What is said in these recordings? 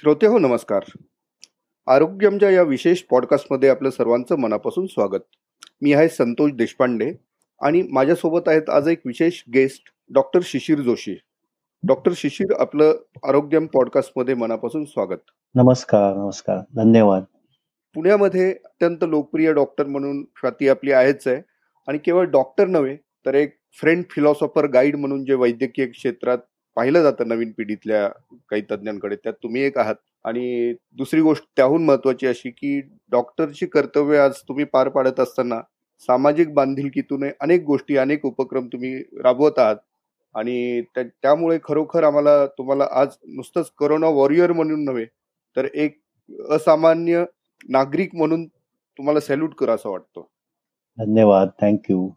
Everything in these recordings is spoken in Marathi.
श्रोते हो नमस्कार. आरोग्यमच्या या विशेष पॉडकास्टमध्ये आपलं सर्वांचं मनापासून स्वागत. मी आहे संतोष देशपांडे आणि माझ्यासोबत आहेत आज एक विशेष guest doctor Shishir Joshi. Doctor Shishir आपलं आरोग्यम पॉडकास्टमध्ये मनापासून स्वागत. नमस्कार नमस्कार. धन्यवाद. पुण्यामध्ये अत्यंत लोकप्रिय डॉक्टर म्हणून ख्याती आपली आहेच आहे. आणि केवळ डॉक्टर नव्हे तर एक फ्रेंड फिलॉसॉफर गाईड म्हणून जे वैद्यकीय क्षेत्रात पाहिलं जातं नवीन पिढीतल्या काही तज्ज्ञांकडे त्यात तुम्ही एक आहात. आणि दुसरी गोष्ट त्याहून महत्वाची अशी की डॉक्टरची कर्तव्य आज तुम्ही पार पाडत असताना सामाजिक बांधिलकीतून अनेक गोष्टी अनेक उपक्रम तुम्ही राबवत आहात. आणि त्यामुळे खरोखर आम्हाला तुम्हाला आज नुसतंच करोना वॉरियर म्हणून नव्हे तर एक असामान्य नागरिक म्हणून तुम्हाला सॅल्यूट करा असं वाटतं. धन्यवाद. थँक्यू.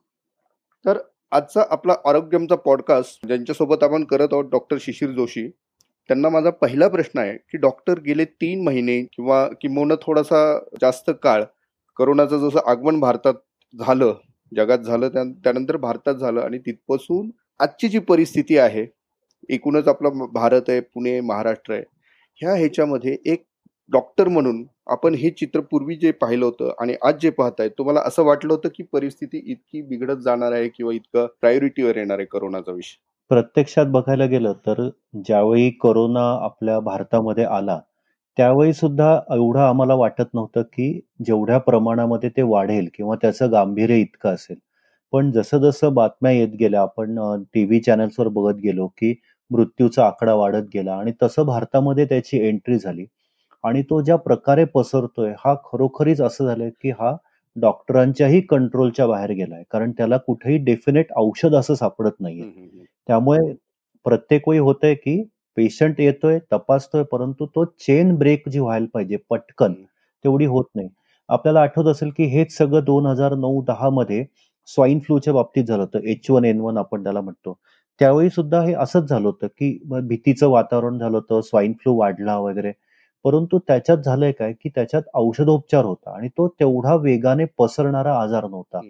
तर आजचा आपला आरोग्यमचा पॉडकास्ट ज्यांच्यासोबत आपण करत आहोत डॉक्टर शिशिर जोशी त्यांना माझा पहिला प्रश्न आहे की डॉक्टर गेले तीन महिने किंवा किंबहुना थोडासा जास्त काळ करोनाचं जसं आगमन भारतात झालं जगात झालं त्यानंतर भारतात झालं आणि तिथपासून आजची जी परिस्थिती आहे एकूणच आपला भारत आहे पुणे महाराष्ट्र आहे ह्या ह्याच्यामध्ये एक डॉक्टर म्हणून आपण हे चित्र पूर्वी जे पाहिलं होतं आणि आज जे पाहताय तुम्हाला असं वाटलं होतं की परिस्थिती इतकी बिघडत जाणार आहे किंवा इतकं प्रायोरिटीवर येणार आहे करोनाचा विषय? प्रत्यक्षात बघायला गेलं तर ज्यावेळी कोरोना आपल्या भारतामध्ये आला त्यावेळी सुद्धा एवढं आम्हाला वाटत नव्हतं की जेवढ्या प्रमाणामध्ये ते वाढेल किंवा त्याचं गांभीर्य इतकं असेल. पण जसं जसं बातम्या येत गेल्या आपण टीव्ही चॅनल्सवर बघत गेलो की मृत्यूचा आकडा वाढत गेला आणि तसं भारतामध्ये त्याची एंट्री झाली. आणि तो ज्या प्रकारे पसरतोय हा खरोखरीच असं झालंय की हा डॉक्टरांच्याही कंट्रोलच्या बाहेर गेलाय. कारण त्याला कुठेही डेफिनेट औषध असं सापडत नाहीये. त्यामुळे प्रत्येक वेळी होतंय की पेशंट येतोय तपासतोय परंतु तो चेन ब्रेक जी व्हायला पाहिजे पटकन तेवढी होत नाही. आपल्याला आठवत असेल की हेच सगळं दोन हजार नऊ दहा मध्ये स्वाईन फ्लूच्या बाबतीत झालं होतं. एच वन एन वन आपण त्याला म्हणतो. त्यावेळी सुद्धा हे असंच झालं होतं की भीतीचं वातावरण झालं होतं स्वाईन फ्लू वाढला वगैरे. परंतु त्याच्यात झालंय काय की त्याच्यात औषधोपचार होता आणि तो तेवढा वेगाने पसरणारा आजार नव्हता.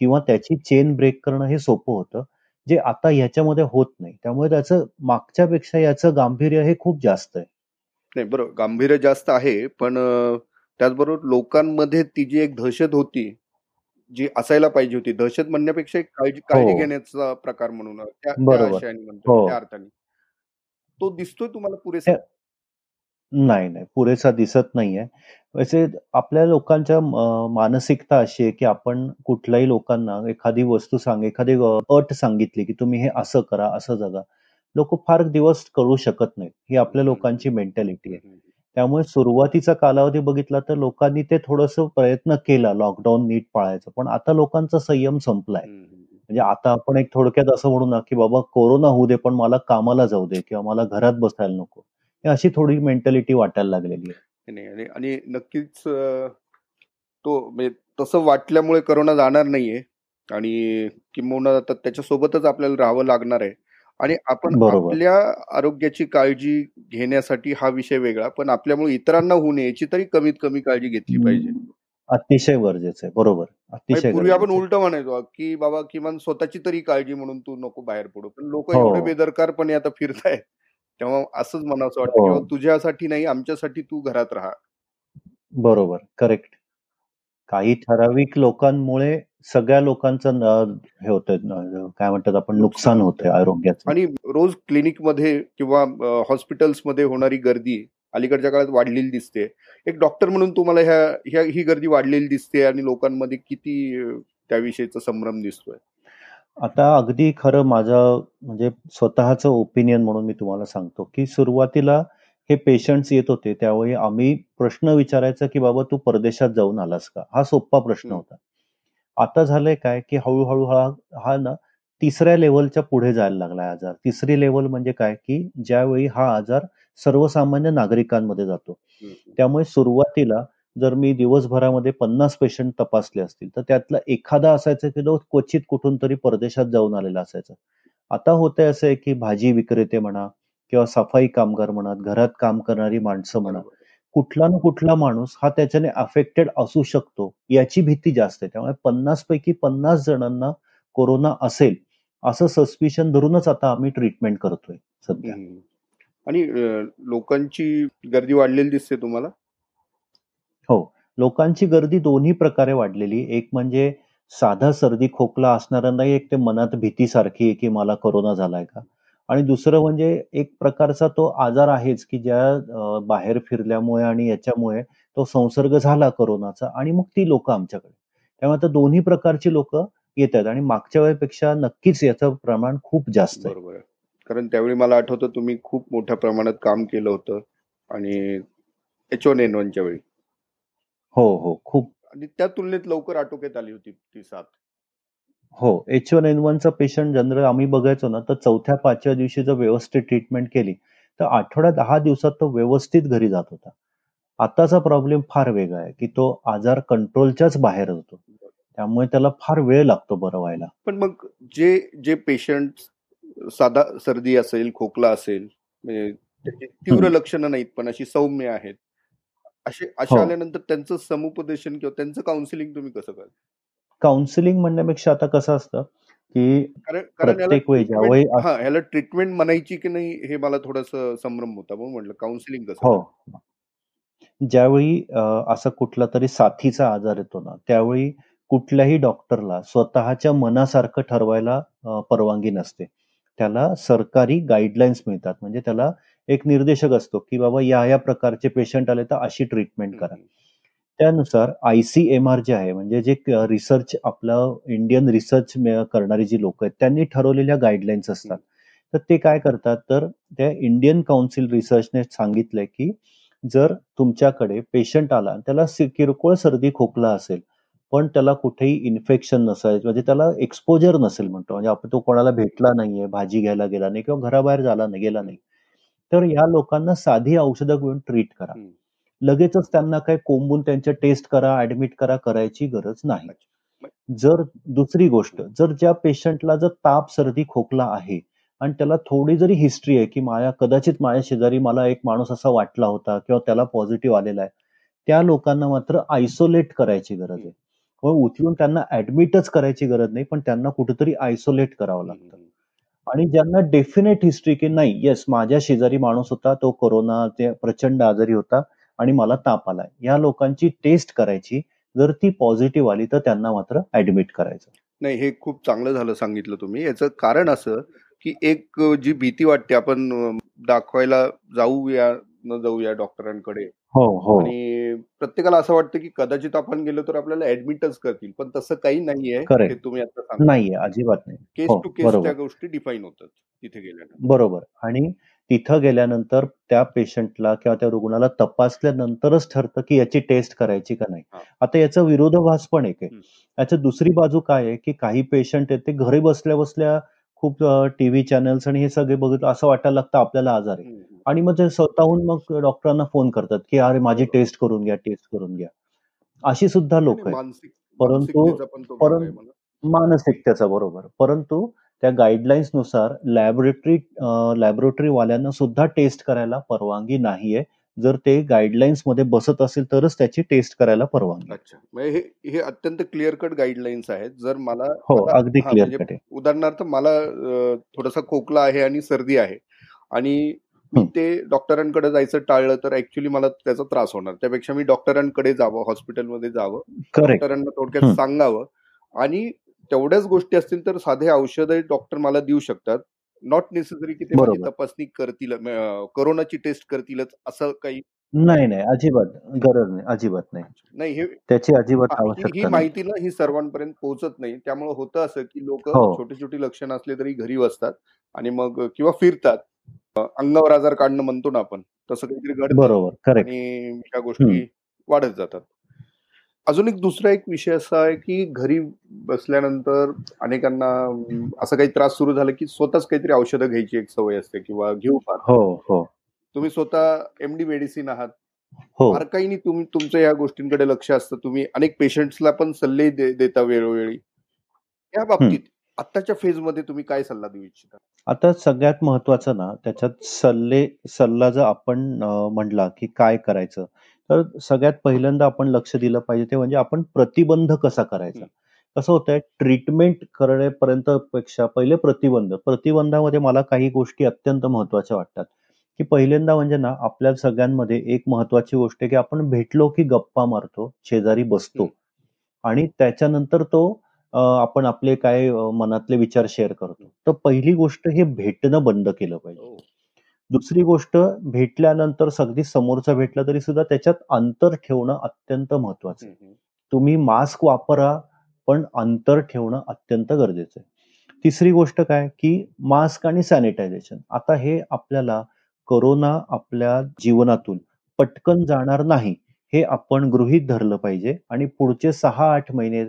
किंवा त्याची चेन ब्रेक करणं हे सोपं होतं. जे आता ह्याच्यामध्ये होत नाही. त्यामुळे त्याचं मागच्यापेक्षा याचं गांभीर्य हे खूप जास्त आहे. नाही बरोबर. गांभीर्य जास्त आहे पण त्याचबरोबर लोकांमध्ये ती जी एक दहशत होती जी असायला पाहिजे होती. दहशत म्हणण्यापेक्षा एक काळजी काळजी हो. घेण्याचा प्रकार म्हणून त्या हो. अर्थाने. तो दिसतोय तुम्हाला पुरेसा? नाही, नाही. पुरेसा दिसत नाहीये. वैसे आपल्या लोकांच्या मानसिकता अशी आहे, की आपण कुठल्याही लोकांना एखादी वस्तू सांग एखादी अट सांगितली, की तुम्ही हे असं करा, असं जगा. लोक फार दिवस करू शकत नाहीत. ही आपल्या लोकांची मेंटॅलिटी आहे. त्यामुळे सुरुवातीचा कालावधी बघितला तर लोकांनी ते थोडस प्रयत्न केला लॉकडाऊन नीट पाळायचं. पण आता लोकांचा संयम संपलाय. म्हणजे आता आपण एक थोडक्यात असं म्हणू ना, की बाबा कोरोना होऊ दे, पण मला कामाला जाऊ दे किंवा मला घरात बसायला नको. अशी थोडी मेंटॅलिटी वाटायला लागलेली आहे. आणि आणि नक्कीच तो म्हणजे तसं वाटल्यामुळे करोना जाणार नाहीये. आणि किंबहुना त्याच्यासोबतच आपल्याला राहावं लागणार आहे. आणि आपण आपल्या आरोग्याची काळजी घेण्यासाठी हा विषय वेगळा पण आपल्यामुळे इतरांना होऊ नये याची तरी कमीत कमी काळजी घेतली पाहिजे. अतिशय गरजेचं आहे. बरोबर. अतिशय पूर्वी आपण उलट म्हणायचो की बाबा किमान स्वतःची तरी काळजी म्हणून तू नको बाहेर पडू. पण लोक हो. एवढे बेदरकारपणे आता फिरतायत. तेव्हा असंच असं वाटतं हो. तुझ्यासाठी नाही आमच्यासाठी तू घरात राहा. बरोबर करेक्ट काही ठराविक लोकांमुळे सगळ्या लोकांचं हे होत काय म्हणतात आपण नुकसान होतंय आरोग्याचं. आणि रोज क्लिनिकमध्ये किंवा हॉस्पिटल्समध्ये होणारी गर्दी अलीकडच्या काळात वाढलेली दिसते. एक डॉक्टर म्हणून तुम्हाला ह्या ही गर्दी वाढलेली दिसते आणि लोकांमध्ये किती त्याविषयीचा संभ्रम दिसतोय. आता अगदी खरं माझं म्हणजे स्वतःचं ओपिनियन म्हणून मी तुम्हाला सांगतो, की सुरुवातीला हे पेशंट्स येत होते त्यावेळी आम्ही प्रश्न विचारायचा, की "बाबा तू परदेशात जाऊन आलास का?" हा सोप्पा प्रश्न होता. आता झालंय काय, की हळू हा हा ना तिसऱ्या लेव्हलच्या पुढे जायला लागलाय आजार. तिसरी लेव्हल म्हणजे काय, की ज्यावेळी हा आजार सर्वसामान्य नागरिकांमध्ये जातो. त्यामुळे सुरुवातीला जर मी दिवसभरामध्ये पन्नास पेशंट तपासले असतील तर त्यातला एखादा असायचा की तो क्वचित कुठून तरी परदेशात जाऊन आलेला असायचा. आता होतंय असं आहे की भाजी विक्रेते म्हणा किंवा सफाई कामगार म्हणा घरात काम करणारी माणसं म्हणा कुठला ना कुठला माणूस हा त्याच्याने अफेक्टेड असू शकतो याची भीती जास्त आहे. त्यामुळे पन्नास पैकी पन्नास जणांना कोरोना असेल असं सस्पिशन धरूनच आता आम्ही ट्रीटमेंट करतोय सध्या. आणि लोकांची गर्दी वाढलेली दिसते तुम्हाला? हो लोकांची गर्दी दोन्ही प्रकारे वाढलेली. एक म्हणजे साधा सर्दी खोकला असणाऱ्यांनाही एक ते मनात भीतीसारखी आहे की मला कोरोना झालाय का? आणि दुसरं म्हणजे एक प्रकारचा तो आजार आहेच की ज्या बाहेर फिरल्यामुळे आणि याच्यामुळे तो संसर्ग झाला कोरोनाचा आणि मग ती लोक आमच्याकडे. त्यामुळे आता दोन्ही प्रकारची लोक येत आहेत आणि मागच्या वेळेपेक्षा नक्कीच याचं प्रमाण खूप जास्त आहे. बरोबर आहे. कारण त्यावेळी मला आठवतं तुम्ही खूप मोठ्या प्रमाणात काम केलं होतं आणि एच वन एन वनच्या वेळी. हो हो. खूप आणि त्या तुलनेत लवकर आटोक्यात आली होती ती साथ. हो. एच वन एन वनचा पेशंट जनरल आम्ही बघायचो ना तर चौथ्या पाचव्या दिवशी जर व्यवस्थित ट्रीटमेंट केली तर आठवड्या दहा दिवसात तो व्यवस्थित घरी जात होता. आताचा प्रॉब्लेम फार वेगळा आहे की तो आजार कंट्रोलच्याच बाहेर होतो. त्यामुळे त्याला फार वेळ लागतो बरं व्हायला. पण मग जे जे पेशंट साधा सर्दी असेल खोकला असेल म्हणजे त्याची तीव्र. लक्षणं नाहीत पण अशी सौम्य आहेत असे असे हो. आल्यानंतर त्यांचं समुपदेशन किंवा त्यांचं काउन्सिलिंग तुम्ही कसं कराल? काउन्सिलिंग म्हणण्यापेक्षा आता कसं असतं की कारण कारण याला प्रत्येक वेळी treatment- ज्यावेळी हा ह्याला ट्रीटमेंट म्हणायची की नाही हे मला थोडस संभ्रम होता म्हणून म्हटलं काउन्सिलिंग कसं हो. ज्यावेळी अं, असा कुठला तरी साथीचा आजार येतो ना त्यावेळी कुठल्याही डॉक्टरला स्वतःच्या मनासारखं ठरवायला अं, परवानगी नसते. त्याला सरकारी गाईडलाईन्स मिळतात. म्हणजे त्याला एक निर्देशक असतो की बाबा या या प्रकारचे पेशंट आले तर अशी ट्रीटमेंट करा. त्यानुसार I C M R J आहे म्हणजे जे रिसर्च आपलं इंडियन रिसर्च करणारी जी लोक आहेत त्यांनी ठरवलेल्या गाईडलाईन्स असतात. तर ते काय करतात तर त्या इंडियन काउन्सिल रिसर्चने सांगितलंय की जर तुमच्याकडे पेशंट आला त्याला किरकोळ सर्दी खोकला असेल पण त्याला कुठेही इन्फेक्शन नसेल म्हणजे त्याला एक्सपोजर नसेल म्हणतो म्हणजे आपण तो कोणाला भेटला नाहीये भाजी घ्यायला गेला नाही किंवा घराबाहेर झाला नाही गेला नाही तर या लोकांना साधी औषधं घेऊन ट्रीट करा. लगेचच त्यांना काय कोंबून त्यांच्या टेस्ट करा ऍडमिट करा करायची गरज नाही अच्छा. जर दुसरी गोष्ट जर ज्या पेशंटला जर ताप सर्दी खोकला आहे आणि त्याला थोडी जरी हिस्ट्री आहे की माझ्या कदाचित माझ्या शेजारी मला एक माणूस असा वाटला होता किंवा त्याला पॉझिटिव्ह आलेला आहे त्या लोकांना मात्र आयसोलेट करायची गरज आहे व उचलून त्यांना ऍडमिटच करायची गरज नाही पण त्यांना कुठेतरी आयसोलेट करावं लागतं. आणि ज्यांना डेफिनेट हिस्ट्री की नाही येस माझ्या शेजारी माणूस होता तो कोरोना ते प्रचंड आजारी होता आणि मला ताप आलाय. या लोकांची टेस्ट करायची जर ती पॉझिटिव्ह आली तर त्यांना मात्र ऍडमिट करायचं. नाही हे खूप चांगलं झालं सांगितलं तुम्ही. याचं कारण असं की एक जी भीती वाटते आपण दाखवायला जाऊया न जाऊया डॉक्टरांकडे. हो हो. आणि प्रत्येकाला असं वाटतं की कदाचित आपण गेलो तर आपल्याला ऍडमिटच करतील पण तसं काही नाहीये तुम्ही आता सांगा नाहीये अजिबात नाही. Case to case. त्या गोष्टी डिफाईन होतात तिथे गेल्यानंतर. बरोबर. आणि तिथं गेल्यानंतर त्या पेशंटला किंवा त्या रुग्णाला तपासल्यानंतरच ठरतं की याची टेस्ट करायची का नाही. आता याचा विरोधाभास पण एक आहे. हम्म. याची दुसरी बाजू काय आहे की काही पेशंट आहेत ते घरी बसल्या बसल्या खूप टीव्ही चॅनल्स आणि हे सगळे बघितलं असं वाटायला लागतं आपल्याला आजार. आहे हम्म. आणि मग ते स्वतःहून मग डॉक्टरांना फोन करतात की अरे माझी टेस्ट करून घ्या टेस्ट करून घ्या. अशी सुद्धा लोक नाही, आहेत. मानसिक परंतु- मानसिकतेचा पण तो भाग आहे परं- मला. मानसिकतेचा बरोबर. परंतु त्या गाईडलाईन्सनुसार लॅबोरेटरी लॅबोरेटरी वाल्यांना सुद्धा टेस्ट करायला परवानगी नाहीये. जर ते गाईडलाईन्समध्ये बसत असेल तरच त्याची टेस्ट करायला परवानगी. अच्छा म्हणजे हे हे अत्यंत क्लिअर कट गाईडलाईन्स आहेत जर मला हो अगदी क्लिअर म्हणजे कट आहे उदाहरणार्थ मला थोडासा खोकला आहे आणि सर्दी आहे आणि मी. ते डॉक्टरांकडे जायचं टाळलं तर ऍक्च्युली मला त्याचा त्रास होणार त्यापेक्षा मी डॉक्टरांकडे जावं हॉस्पिटलमध्ये जावं डॉक्टरांना थोडक्यात. सांगावं आणि तेवढ्याच गोष्टी असतील तर साधे औषधं डॉक्टर मला देऊ शकतात नॉट नेसेसरी की ते बरोबर. तपासणी करतील कोरोनाची टेस्ट करतीलच असं काही? नाही नाही अजिबात गरज नाही अजिबात नाही. नाही हे त्याची अजिबात हा, माहिती ना ही सर्वांपर्यंत पोहोचत नाही. त्यामुळे होतं असं की लोक हो. छोटी छोटी लक्षणं असले तरी घरी बसतात आणि मग किंवा फिरतात. अंगावर आजार काढणं म्हणतो ना आपण तसं काहीतरी घडतं बरोबर आणि ह्या गोष्टी वाढत जातात. अजून एक दुसरा एक विषय असा आहे की घरी बसल्यानंतर अनेकांना असं काही त्रास सुरू झाला की स्वतःच काहीतरी औषधं घ्यायची एक सवय असते किंवा घेऊ फार. हो हो. तुम्ही स्वतः एमडी मेडिसिन आहात. हो. फार काही नाही तुम्ही तुमचं या गोष्टींकडे लक्ष असतं. तुम्ही अनेक पेशंट्सला पण सल्ले दे- देता वेळोवेळी. या बाबतीत आत्ताच्या फेजमध्ये तुम्ही काय सल्ला देऊ इच्छिता? आता सगळ्यात महत्वाचं ना त्याच्यात सल्ले सल्ला जर आपण अं, म्हणला की काय करायचं? तर सगळ्यात पहिल्यांदा आपण लक्ष दिलं पाहिजे ते म्हणजे आपण प्रतिबंध कसा करायचा. कसं होतंय? ट्रीटमेंट करण्यापर्यंत पेक्षा पहिले प्रतिबंध. प्रतिबंधामध्ये मला काही गोष्टी अत्यंत महत्त्वाच्या वाटतात. की पहिल्यांदा म्हणजे ना आपल्या सगळ्यांमध्ये एक महत्वाची गोष्ट आहे की आपण भेटलो की गप्पा मारतो शेजारी बसतो. आणि त्याच्यानंतर तो अ, आपण आपले काय अ, मनातले विचार शेअर करतो. तर पहिली गोष्ट हे भेटणं बंद केलं पाहिजे. हो. दुसरी गोष्ट भेटल्यानंतर अगदी समोरचा भेटला तरी सुद्धा त्याच्यात अंतर ठेवणं अत्यंत महत्वाचं आहे. तुम्ही मास्क वापरा पण अंतर ठेवणं अत्यंत गरजेचं आहे. तिसरी गोष्ट काय? की मास्क आणि सॅनिटायझेशन. आता हे आपल्याला कोरोना आपल्या जीवनातून पटकन जाणार नाही हे आपण गृहीत धरलं पाहिजे. आणि पुढचे सहा आठ महिने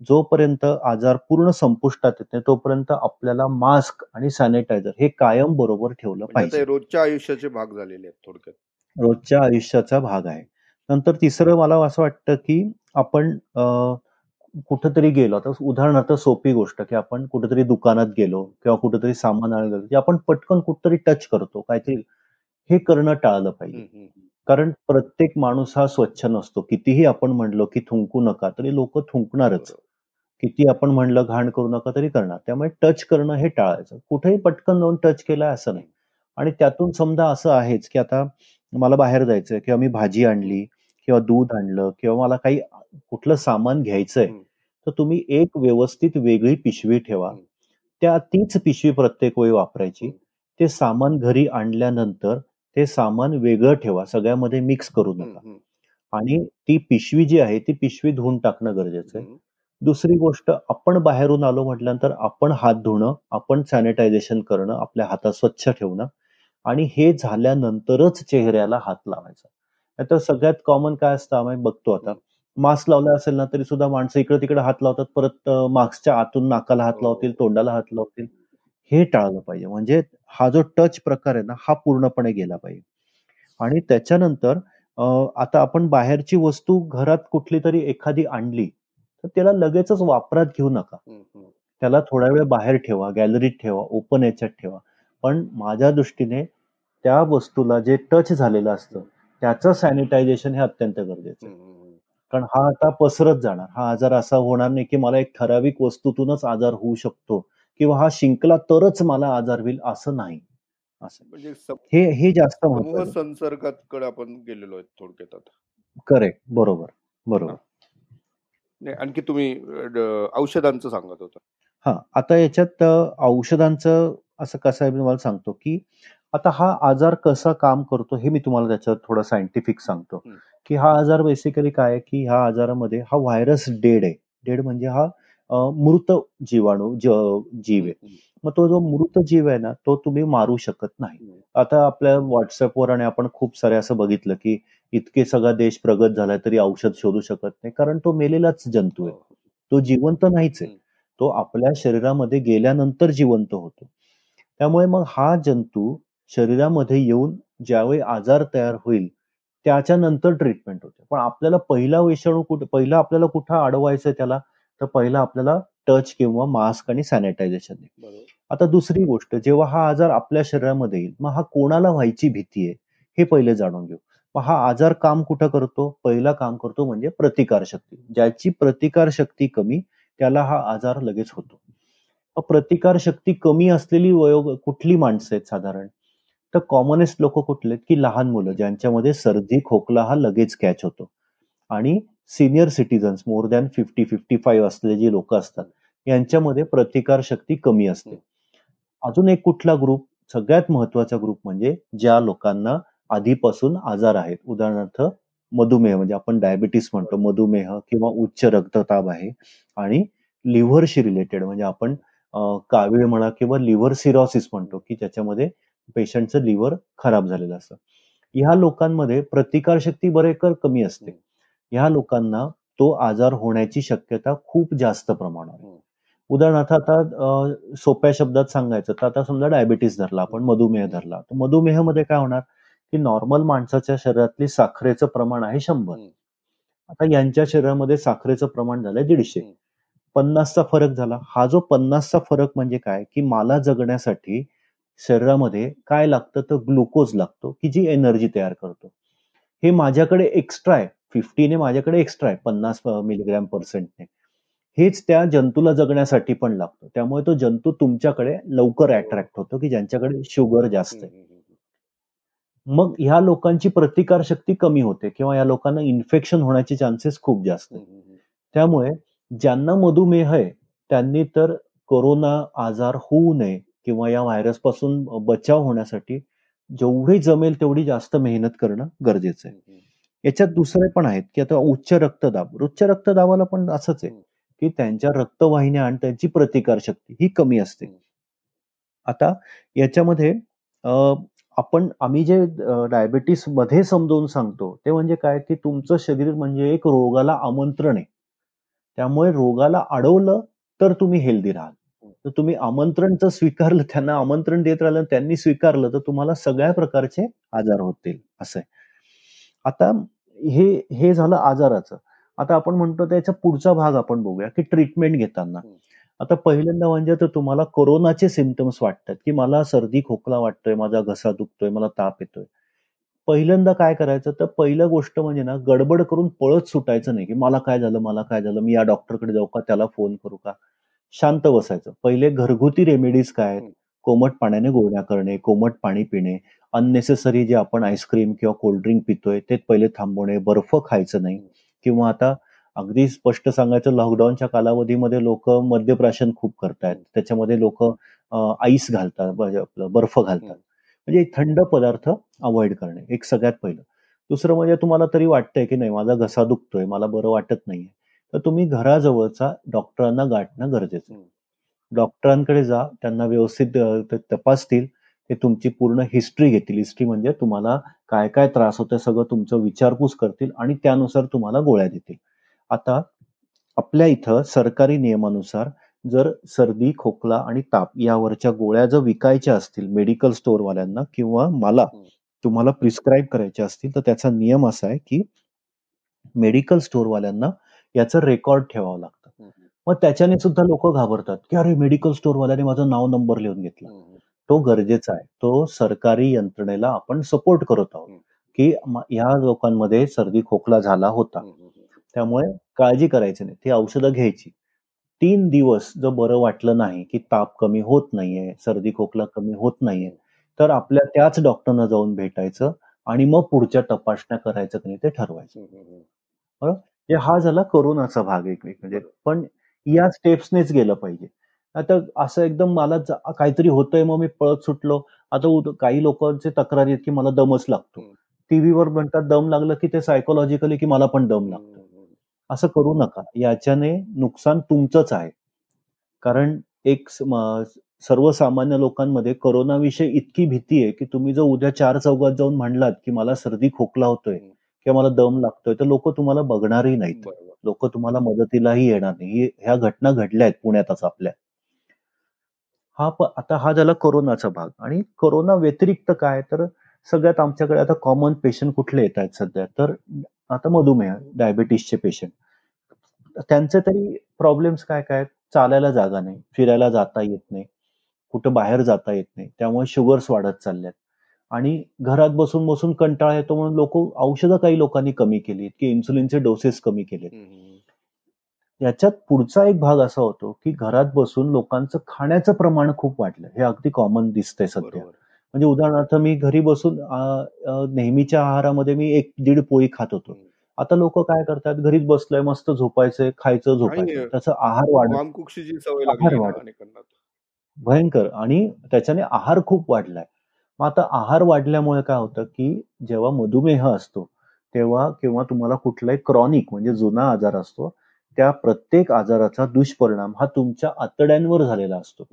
जोपर्यंत आजार पूर्ण संपुष्टात येत नाही तोपर्यंत आपल्याला मास्क आणि सॅनिटायझर हे कायम बरोबर ठेवलं म्हणजे पाहिजे. रोजच्या आयुष्याचे भाग झालेले आहेत थोडक्यात. रोजच्या आयुष्याचा भाग आहे. नंतर तिसरं मला असं वाटतं की आपण अं, कुठंतरी गेलो. आता उदाहरणार्थ सोपी गोष्ट की आपण कुठेतरी दुकानात गेलो किंवा कुठेतरी सामान आणायला गेलो की आपण पटकन कुठतरी टच करतो काहीतरी हे करणं टाळलं पाहिजे. कारण प्रत्येक माणूस हा स्वच्छ नसतो. कितीही आपण म्हणलो की थुंकू नका तरी लोक थुंकणारच. बरोबर. किती आपण म्हणलं घाण करू नका तरी करणार त्यामुळे टच करणं हे टाळायचं कुठेही पटकन जाऊन टच केलाय असं नाही आणि त्यातून समजा असं आहेच की आता मला बाहेर जायचंय किंवा मी भाजी आणली किंवा दूध आणलं किंवा मला काही कुठलं सामान घ्यायचंय. तर तुम्ही एक व्यवस्थित वेगळी पिशवी ठेवा. त्या तीच पिशवी प्रत्येक वेळी वापरायची. ते सामान घरी आणल्यानंतर ते सामान वेगळं ठेवा सगळ्यामध्ये मिक्स करू नका. आणि ती पिशवी जी आहे ती पिशवी धुवून टाकणं गरजेचं आहे. दुसरी गोष्ट आपण बाहेरून आलो म्हटल्यानंतर आपण हात धुणं आपण सॅनिटायझेशन करणं आपल्या हातात स्वच्छ ठेवणं आणि हे झाल्यानंतरच चेहऱ्याला हात लावायचा. नाहीतर सगळ्यात कॉमन काय असतं आम्ही बघतो आता. मास्क लावला असेल ना तरी सुद्धा माणसं इकडे तिकडे हात लावतात परत मास्कच्या आतून नाकाला हात हो. लावतील तोंडाला हात लावतील. हे टाळलं पाहिजे. म्हणजे हा जो टच प्रकार आहे ना हा पूर्णपणे गेला पाहिजे. आणि त्याच्यानंतर अं, आता आपण बाहेरची वस्तू घरात कुठली तरी एखादी आणली तर त्याला लगेचच वापरात घेऊ नका. त्याला थोडा वेळ बाहेर ठेवा गॅलरीत ठेवा ओपन याच्यात ठेवा. पण माझ्या दृष्टीने त्या वस्तूला जे टच झालेलं असतं त्याचं सॅनिटायझेशन हे अत्यंत गरजेचं. कारण हा आता पसरत जाणार. हा आजार असा होणार नाही की मला एक ठराविक वस्तूतूनच आजार होऊ शकतो किंवा हा शिंकला तरच मला आजार होईल असं नाही. असं. म्हणजे हे हे जास्त संसर्गाकडे आपण गेलेलो आहे थोडक्यात करेक्ट. बरोबर. बरोबर. आणखी तुम्ही औषधांचं सांगत होता. हा आता याच्यात औषधांचं असं कसं आहे मी तुम्हाला सांगतो की आता हा आजार कसा काम करतो हे मी तुम्हाला त्याच्यात थोडं सायंटिफिक सांगतो. की हा आजार बेसिकली काय आहे की ह्या आजारामध्ये हा व्हायरस डेड आहे. डेड म्हणजे हा मृत जीवाणू ज- जीव आहे. मग तो जो मृत जीव आहे ना तो तुम्ही मारू शकत नाही. आता आपल्या व्हॉट्सअपवर आणि आपण खूप सारे असं बघितलं की इतके सगळा देश प्रगत झालाय तरी औषध शोधू शकत नाही. कारण तो मेलेलाच जंतू आहे. तो जिवंत नाहीच आहे. तो आपल्या शरीरामध्ये गेल्यानंतर जिवंत होतो. त्यामुळे मग हा जंतू शरीरामध्ये येऊन ज्यावेळी आजार तयार होईल त्याच्यानंतर ट्रीटमेंट होते. पण आपल्याला पहिला विषाणू कुठे पहिला आपल्याला कुठं अडवायचं त्याला तर पहिला आपल्याला टच किंवा मास्क आणि सॅनिटायझेशन आता दुसरी गोष्ट जेव्हा हा आजार आपल्या शरीरामध्ये येईल मग हा कोणाला व्हायची भीती आहे हे पहिले जाणून घेऊ. हा आजार काम कुठं करतो? पहिला काम करतो म्हणजे प्रतिकार शक्ती. ज्याची प्रतिकार शक्ती कमी त्याला हा आजार लगेच होतो. प्रतिकारशक्ती प्रतिकार शक्ती कमी असलेली वयो कुठली माणसं आहेत साधारण? तर कॉमनेस्ट लोक कुठले आहेत? की लहान मुलं ज्यांच्यामध्ये सर्दी खोकला हा लगेच कॅच होतो. आणि senior citizens more than fifty fifty five असलेले जे लोक असतात यांच्यामध्ये प्रतिकार शक्ती कमी असते. अजून एक कुठला ग्रुप सगळ्यात महत्त्वाचा ग्रुप म्हणजे ज्या लोकांना आधीपासून आजार आहेत. उदाहरणार्थ मधुमेह म्हणजे आपण डायबिटीस म्हणतो मधुमेह किंवा उच्च रक्तदाब आहे आणि लिव्हरशी रिलेटेड म्हणजे आपण कावीळ म्हणा किंवा लिव्हर सिरॉसिस म्हणतो की ज्याच्यामध्ये पेशंटचं लिव्हर खराब झालेलं असतं. ह्या लोकांमध्ये प्रतिकारशक्ती बरेकर कमी असते. ह्या लोकांना तो आजार होण्याची शक्यता खूप जास्त प्रमाणात आहे. उदाहरणार्थ आता सोप्या शब्दात सांगायचं तर आता समजा डायबिटीस धरला आपण मधुमेह धरला तर मधुमेहमध्ये काय होणार? की नॉर्मल माणसाच्या शरीरातली साखरेचं प्रमाण आहे शंभर. हम्म. आता यांच्या शरीरामध्ये साखरेचं प्रमाण झालंय दीडशे. हम्म. पन्नासचा फरक झाला. हा जो पन्नासचा फरक म्हणजे काय? की मला जगण्यासाठी शरीरामध्ये काय लागतं? तर ग्लुकोज लागतो की जी एनर्जी तयार करतो. हे माझ्याकडे एक्स्ट्रा आहे. फिफ्टीने माझ्याकडे एक्स्ट्रा आहे पन्नास मिलीग्रॅम पर्सेंटने हेच त्या जंतूला जगण्यासाठी पण लागतं. त्यामुळे तो जंतू तुमच्याकडे लवकर अट्रॅक्ट होतो की ज्यांच्याकडे शुगर जास्त आहे. हम्म, हम्म, हम्म. मग ह्या लोकांची प्रतिकार शक्ती कमी होते किंवा या लोकांना इन्फेक्शन होण्याचे चान्सेस खूप जास्त त्यामुळे ज्यांना मधुमेह आहे त्यांनी तर कोरोना आजार होऊ नये किंवा या व्हायरसपासून बचाव होण्यासाठी जेवढी जमेल तेवढी जास्त मेहनत करणं गरजेचं आहे. याच्यात दुसरे पण आहेत की आता उच्च रक्तदाब उच्च रक्तदाबाला पण असंच आहे की त्यांच्या रक्तवाहिन्या आणि त्यांची प्रतिकार शक्ती ही कमी असते. आता याच्यामध्ये आपण आम्ही जे डायबिटीसमध्ये समजावून सांगतो ते म्हणजे काय? की तुमचं शरीर म्हणजे एक रोगाला आमंत्रण आहे. त्यामुळे रोगाला अडवलं तर तुम्ही हेल्दी राहाल. तर तुम्ही आमंत्रण जर स्वीकारलं त्यांना आमंत्रण देत राहिलं त्यांनी स्वीकारलं तर तुम्हाला सगळ्या प्रकारचे आजार होतील असं आता हे हे झालं आजाराचं. आता आपण म्हणतो त्याचा पुढचा भाग आपण बघूया की ट्रीटमेंट घेताना. आता पहिल्यांदा म्हणजे तर तुम्हाला कोरोनाचे सिमटम्स वाटतात की मला सर्दी खोकला वाटतोय माझा घसा दुखतोय मला ताप येतोय. पहिल्यांदा काय करायचं? तर पहिलं गोष्ट म्हणजे ना गडबड करून पळत सुटायचं नाही की मला काय झालं मला काय झालं मी या डॉक्टरकडे जाऊ का त्याला फोन करू का? शांत बसायचं. पहिले घरगुती रेमेडीज काय कोमट पाण्याने गोळ्या करणे कोमट पाणी पिणे अननेसेसरी जे आपण आईस्क्रीम किंवा कोल्ड्रिंक पितोय ते पहिले थांबवणे बर्फ खायचं नाही किंवा आता अगदी स्पष्ट सांगायचं लॉकडाऊनच्या कालावधीमध्ये लोक मद्यप्राशन खूप करतायत. त्याच्यामध्ये लोक आईस घालतात म्हणजे आपलं बर्फ घालतात. म्हणजे थंड पदार्थ अवॉइड करणे एक सगळ्यात पहिलं. दुसरं म्हणजे तुम्हाला तरी वाटतंय की नाही माझा घसा दुखतोय मला बरं वाटत नाहीये. तर तुम्ही घराजवळचा डॉक्टरांना गाठणं गरजेचं आहे. डॉक्टरांकडे जा त्यांना व्यवस्थित तपासतील ते तुमची पूर्ण हिस्ट्री घेतील. हिस्ट्री म्हणजे तुम्हाला काय काय त्रास होतो सगळं तुमचं विचारपूस करतील आणि त्यानुसार तुम्हाला गोळ्या देतील. आता आपल्या इथं सरकारी नियमानुसार जर सर्दी खोकला आणि ताप यावरच्या गोळ्या जर विकायच्या असतील मेडिकल स्टोअरवाल्यांना किंवा मला तुम्हाला प्रिस्क्राईब करायच्या असतील तर त्याचा नियम असा आहे की मेडिकल स्टोअरवाल्यांना याचं रेकॉर्ड ठेवावं लागतं. मग त्याच्याने सुद्धा लोक घाबरतात की अरे मेडिकल स्टोअरवाल्याने माझं नाव नंबर लिहून घेतला. तो गरजेचा आहे. तो सरकारी यंत्रणेला आपण सपोर्ट करत आहोत की या लोकांमध्ये सर्दी खोकला झाला होता. त्यामुळे काळजी करायची नाही. ती औषधं घ्यायची. तीन दिवस जर बरं वाटलं नाही की ताप कमी होत नाहीये सर्दी खोकला कमी होत नाहीये तर आपल्या त्याच डॉक्टरना जाऊन भेटायचं आणि मग पुढच्या तपासण्या करायचं की नाही ते ठरवायचं. बरोबर हा झाला कोरोनाचा भाग एक म्हणजे पण या स्टेप्सनेच गेलं पाहिजे. आता असं एकदम मला काहीतरी होतंय मग मी पळत सुटलो. आता काही लोकांचे तक्रारी आहेत की मला दमच लागतो. टीव्हीवर म्हणतात दम लागलं की ते सायकोलॉजिकली की मला पण दम लागतो. असं करू नका. याच्याने नुकसान तुमचंच आहे. कारण एक सर्वसामान्य लोकांमध्ये विषयी इतकी भीती आहे की तुम्ही जर उद्या चार चौकात जाऊन म्हणलात की मला सर्दी खोकला होतोय किंवा मला दम लागतोय तर लोक तुम्हाला बघणारही नाहीत. लोक तुम्हाला मदतीलाही येणार नाही. ह्या घटना घडल्या आहेत पुण्यातच आपल्या. हा आता हा झाला कोरोनाचा भाग. आणि कोरोना व्यतिरिक्त काय? तर सगळ्यात आमच्याकडे आता कॉमन पेशंट कुठले येत आहेत सध्या? तर आता मधुमेह डायबिटीसचे पेशंट त्यांचे तरी प्रॉब्लेम्स काय काय चालायला जागा नाही फिरायला जाता येत नाही कुठं बाहेर जाता येत नाही त्यामुळे शुगर्स वाढत चालल्यात. आणि घरात बसून बसून कंटाळा येतो म्हणून लोक औषधं काही लोकांनी कमी केली की इन्सुलिनचे डोसेस कमी केले याच्यात पुढचा एक भाग असा होतो की घरात बसून लोकांचं खाण्याचं प्रमाण खूप वाढलं. हे अगदी कॉमन दिसतंय सध्या. म्हणजे उदाहरणार्थ मी घरी बसून नेहमीच्या आहारामध्ये मी एक दीड पोळी खात होतो. आता लोक काय करतात घरीच बसलंय मस्त झोपायचंय खायचं झोपायचं. त्याचा आहार आहार भयंकर. आणि त्याच्याने आहार खूप वाढलाय. मग आता आहार वाढल्यामुळे काय होतं की जेव्हा मधुमेह असतो तेव्हा किंवा तुम्हाला कुठलाही क्रॉनिक म्हणजे जुना आजार असतो त्या प्रत्येक आजाराचा दुष्परिणाम हा तुमच्या आतड्यांवर झालेला असतो.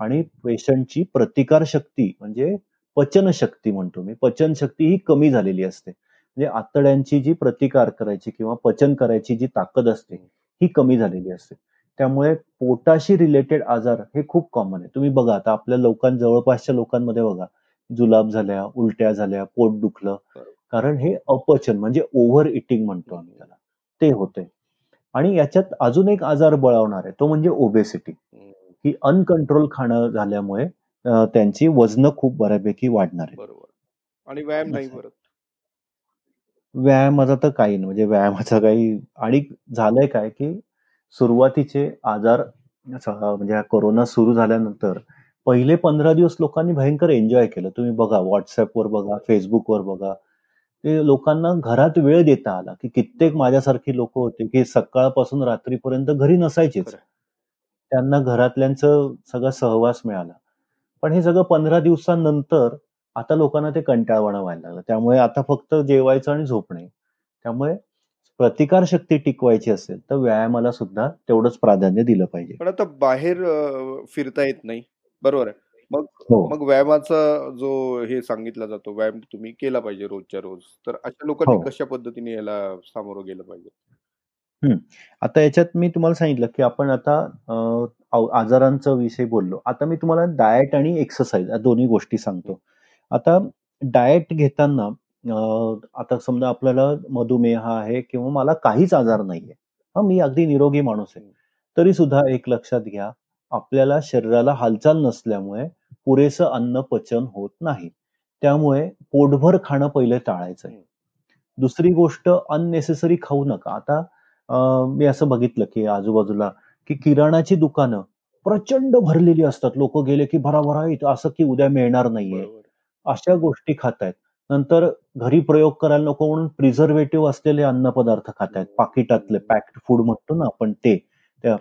आणि पेशंटची प्रतिकार शक्ती म्हणजे पचनशक्ती म्हणतो मी. पचनशक्ती ही कमी झालेली असते. म्हणजे आतड्यांची जी प्रतिकार करायची किंवा पचन करायची जी ताकद असते ही कमी झालेली असते. त्यामुळे पोटाशी रिलेटेड आजार हे खूप कॉमन आहे. तुम्ही बघा आता आपल्या लोकां जवळपासच्या लोकांमध्ये बघा जुलाब झाल्या उलट्या झाल्या पोट दुखलं. कारण हे अपचन म्हणजे ओव्हर इटिंग म्हणतो आम्ही त्याला. ते होते आणि याच्यात अजून एक आजार बळावणार आहे तो म्हणजे ओबेसिटी की अनकंट्रोल खाणं झाल्यामुळे त्यांची वजन खूप बऱ्यापैकी वाढणार आहे. बरोबर. आणि व्यायाम नाही परत व्यायामाचा तर काही नाही. म्हणजे व्यायामाचा काही आणि झालंय काय की सुरुवातीचे आजार म्हणजे कोरोना सुरू झाल्यानंतर पहिले पंधरा दिवस लोकांनी भयंकर एन्जॉय केलं. तुम्ही बघा व्हॉट्सअपवर बघा फेसबुकवर बघा. ते लोकांना घरात वेळ देता आला की कित्येक माझ्यासारखी लोक होते की सकाळपासून रात्रीपर्यंत घरी नसायचेच. खरं. त्यांना घरातल्यांचं सगळा सहवास मिळाला. पण हे सगळं पंधरा दिवसांनंतर आता लोकांना ते कंटाळवाणं व्हायला लागलं. त्यामुळे आता फक्त जेवायचं आणि झोपणे. त्यामुळे प्रतिकारशक्ती टिकवायची असेल तर व्यायामाला सुद्धा तेवढंच प्राधान्य दिलं पाहिजे. पण आता बाहेर अं, फिरता येत नाही. बरोबर आहे. मग हो. मग व्यायामाचा जो हे सांगितला जातो व्यायाम तुम्ही केला पाहिजे रोजच्या रोज. तर अशा लोकांनी हो. कशा पद्धतीने याला सामोरं गेलं पाहिजे? आता याच्यात मी तुम्हाला सांगितलं की आपण आता आव- आजारांचा विषय बोललो. आता मी तुम्हाला डाएट आणि एक्सरसाइज या दोन्ही गोष्टी सांगतो. आता डाएट घेताना आता समजा आपल्याला मधुमेह आहे किंवा मला काहीच आजार नाहीये. हा मी अगदी निरोगी माणूस आहे. तरी सुद्धा एक लक्षात घ्या आपल्याला शरीराला हालचाल नसल्यामुळे पुरेसं अन्न पचन होत नाही. त्यामुळे पोटभर खाणं पहिले टाळायचं आहे. दुसरी गोष्ट अननेसेसरी खाऊ नका. आता अं, मी असं बघितलं की आजूबाजूला की किराणाची दुकानं प्रचंड भरलेली असतात. लोक गेले की भराभरा इथं असं की उद्या मिळणार नाहीये. बरोबर. अशा गोष्टी खातायत. नंतर घरी प्रयोग करायला नको म्हणून प्रिझर्वेटिव्ह असलेले अन्नपदार्थ खातायत. पाकिटातले पॅक्ड फूड म्हणतो ना आपण ते. त्या-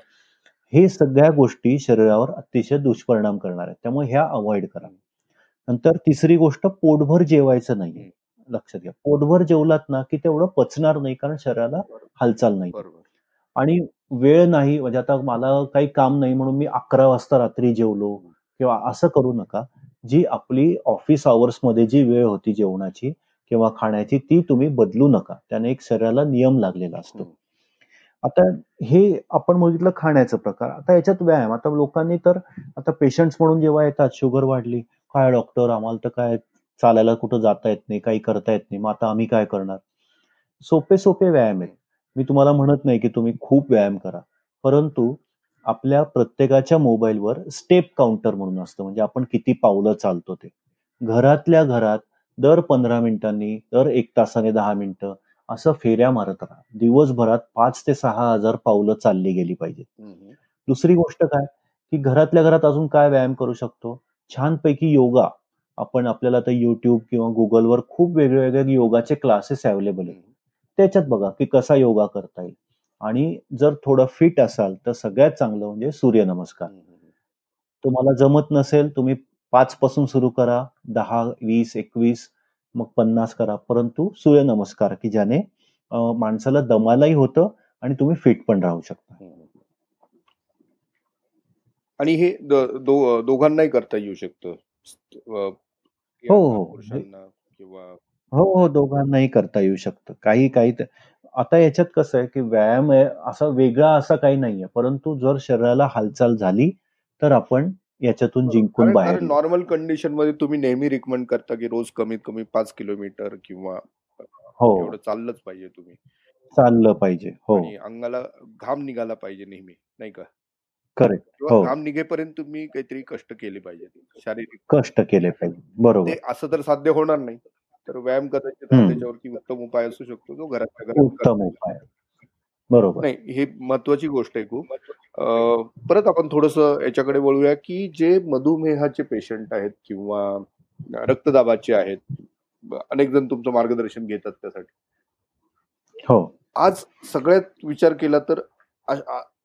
हे सगळ्या गोष्टी शरीरावर अतिशय दुष्परिणाम करणार आहेत. त्यामुळे ह्या अवॉइड करा. नंतर तिसरी गोष्ट पोटभर जेवायचं नाहीये. लक्षात घ्या पोटभर जेवलात ना की तेवढं पचणार नाही कारण शरीराला हालचाल नाही. बरोबर. आणि वेळ नाही म्हणजे आता मला काही काम नाही म्हणून मी अकरा वाजता रात्री जेवलो किंवा असं करू नका. जी आपली ऑफिस आवर्समध्ये जी वेळ होती जेवणाची किंवा खाण्याची ती तुम्ही बदलू नका. त्याने एक शरीराला नियम लागलेला असतो. आता हे आपण बघितलं खाण्याचं प्रकार. आता याच्यात व्यायाम. आता लोकांनी तर आता पेशंट्स म्हणून जेव्हा येतात शुगर वाढली. काय डॉक्टर आम्हाला तर काय चालायला कुठं जाता येत नाही काही करता येत नाही. मग आता आम्ही काय करणार? सोपे सोपे व्यायाम आहेत. मी तुम्हाला म्हणत नाही की तुम्ही खूप व्यायाम करा. परंतु आपल्या प्रत्येकाच्या मोबाईलवर स्टेप काउंटर म्हणून असतं. म्हणजे आपण किती पावलं चालतो ते. घरातल्या घरात दर पंधरा मिनिटांनी दर एक तासाने दहा मिनिटं असं फेऱ्या मारत राहा. दिवसभरात पाच ते सहा हजार पावलं चालली गेली पाहिजे हम्म. दुसरी गोष्ट काय? की घरातल्या घरात अजून काय व्यायाम करू शकतो? छानपैकी योगा. आपण आपल्याला आता युट्यूब किंवा गुगलवर खूप वेगवेगळे योगाचे क्लासेस अवेलेबल आहेत. त्याच्यात बघा की कसा योगा करता येईल. आणि जर थोडं फिट असाल तर सगळ्यात चांगलं म्हणजे सूर्यनमस्कार. तुम्हाला जमत नसेल तुम्ही पाच पासून सुरू करा दहा वीस एकवीस मग पन्नास करा. परंतु सूर्यनमस्कार की ज्याने माणसाला दमायलाही होतं आणि तुम्ही फिट पण राहू शकता. आणि हे दो- दोघांनाही करता येऊ शकतं. हो, हो. पुरुषांना किंवा हो हो. दोघांनाही करता येऊ शकतं. काही काही त- आता याच्यात कसं आहे की व्यायाम आहे असा वेगळा असा काही नाहीये. परंतु जर शरीराला हालचाल झाली तर आपण याच्यातून जिंकून बाहेर येऊ. नॉर्मल कंडिशनमध्ये तुम्ही नेहमी रिकमेंड करता की रोज कमीत कमी पाच किलोमीटर किंवा हो. एवढं चाललंच पाहिजे तुम्ही. चाललं पाहिजे. हो. आणि अंगाला घाम निघाला पाहिजे नेहमी नाही का? करेक्ट किंवा हो. घाम निघेपर्यंत तुम्ही काहीतरी कष्ट केले पाहिजे शारीरिक. कष्ट केले पाहिजे बरोबर. ते असं तर साध्य होणार नाही. तर व्यायाम कदाचित हम्म. त्याच्यावरती उत्तम उपाय असू शकतो जो घरातल्या घरात उत्तम उपाय. बरोबर. नाही हे महत्वाची गोष्ट आहे खूप. अं, परत आपण थोडस याच्याकडे वळूया की जे मधुमेहाचे पेशंट आहेत किंवा रक्तदाबाचे आहेत ब- अनेक जण तुमचं मार्गदर्शन घेतात त्यासाठी. हो. आज सगळ्यात विचार केला तर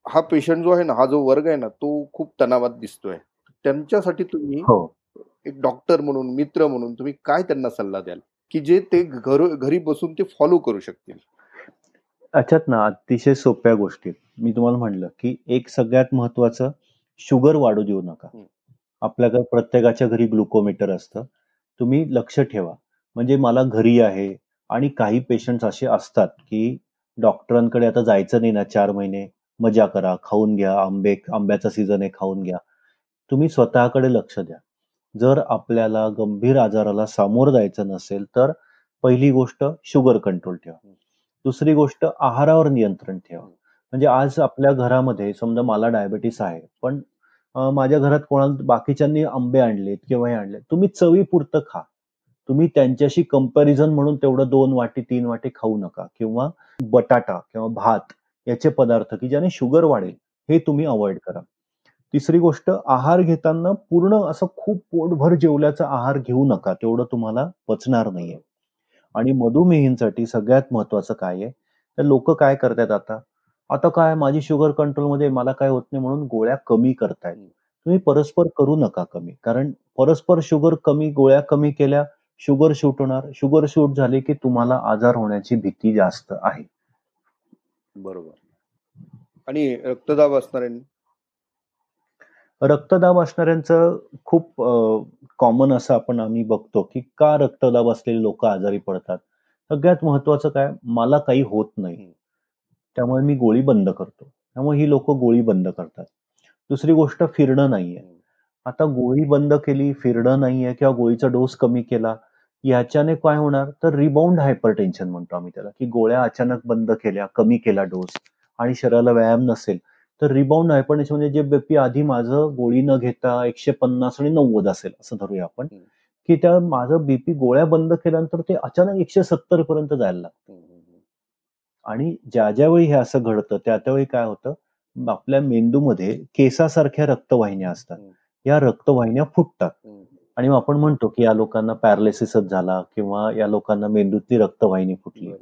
हा पेशंट जो आहे ना हा जो वर्ग आहे ना तो खूप तणावात दिसतोय. त्यांच्यासाठी तुम्ही हो. एक डॉक्टर म्हणून मित्र म्हणून तुम्ही काय त्यांना सल्ला द्याल? की जे ते घर घरी बसून ते फॉलो करू शकतील. याच्यात ना अतिशय सोप्या गोष्टी. मी तुम्हाला म्हणलं की एक सगळ्यात महत्वाचं शुगर वाढू देऊ नका. आपल्याकडे प्रत्येकाच्या घरी ग्लुकोमीटर असतं. तुम्ही लक्ष ठेवा. म्हणजे मला घरी आहे आणि काही पेशंट असे असतात की डॉक्टरांकडे आता जायचं नाही ना चार महिने. मजा करा खाऊन घ्या आंबे आंब्याचा सीझन आहे खाऊन घ्या. तुम्ही स्वतःकडे लक्ष द्या. जर आपल्याला गंभीर आजाराला सामोरं जायचं नसेल तर पहिली गोष्ट शुगर कंट्रोल ठेवा. दुसरी गोष्ट आहारावर नियंत्रण ठेवा. म्हणजे आज आपल्या घरामध्ये समजा मला डायबेटीस आहे पण माझ्या घरात कोणाला बाकीच्यांनी आंबे आणलेत किंवा हे आणले तुम्ही चवीपुरतं खा. तुम्ही त्यांच्याशी कंपॅरिझन म्हणून तेवढं दोन वाटी तीन वाटी खाऊ नका. किंवा बटाटा किंवा भात याचे पदार्थ की ज्याने शुगर वाढेल हे तुम्ही अवॉइड करा. तिसरी गोष्ट आहार घेताना पूर्ण असं खूप पोटभर जेवल्याचा आहार घेऊ नका तेवढं तुम्हाला पचणार नाहीये. आणि मधुमेहींसाठी सगळ्यात महत्वाचं काय आहे? तर लोक काय करतात आता? आता काय माझी शुगर कंट्रोलमध्ये मला काय होत नाही म्हणून गोळ्या कमी करताय तुम्ही परस्पर करू नका कमी कारण परस्पर शुगर कमी गोळ्या कमी केल्या शुगर शूट होणार. शुगर शूट झाले की तुम्हाला आजार होण्याची भीती जास्त आहे. बरोबर. आणि रक्तदाब असणाऱ्यांनी? रक्तदाब असणाऱ्यांचं खूप कॉमन असं आपण आम्ही बघतो की का रक्तदाब असलेले लोक आजारी पडतात? सगळ्यात महत्वाचं काय? मला काही होत नाही. त्यामुळे मी गोळी बंद करतो. त्यामुळे ही लोक गोळी बंद करतात. दुसरी गोष्ट फिरणं नाहीये. आता गोळी बंद केली फिरणं नाहीये किंवा गोळीचा डोस कमी केला याच्याने काय होणार? तर रिबाउंड हायपर टेन्शन म्हणतो आम्ही त्याला की गोळ्या अचानक बंद केल्या कमी केला डोस आणि शरीराला व्यायाम नसेल तर रिबाउंड हायपर टेन्शन म्हणजे जे बीपी आधी माझं गोळी न घेता एकशे पन्नास आणि नव्वद असेल असं धरूया आपण की त्या माझं बीपी गोळ्या बंद केल्यानंतर ते अचानक एकशे सत्तर पर्यंत जायला लागतं. आणि ज्या ज्यावेळी हे असं घडतं त्या त्यावेळी काय होतं? आपल्या मेंदूमध्ये केसासारख्या रक्तवाहिन्या असतात. या रक्तवाहिन्या फुटतात. आणि मग आपण म्हणतो की या लोकांना पॅरालिसिसच झाला किंवा या लोकांना मेंदूतली रक्तवाहिनी फुटली.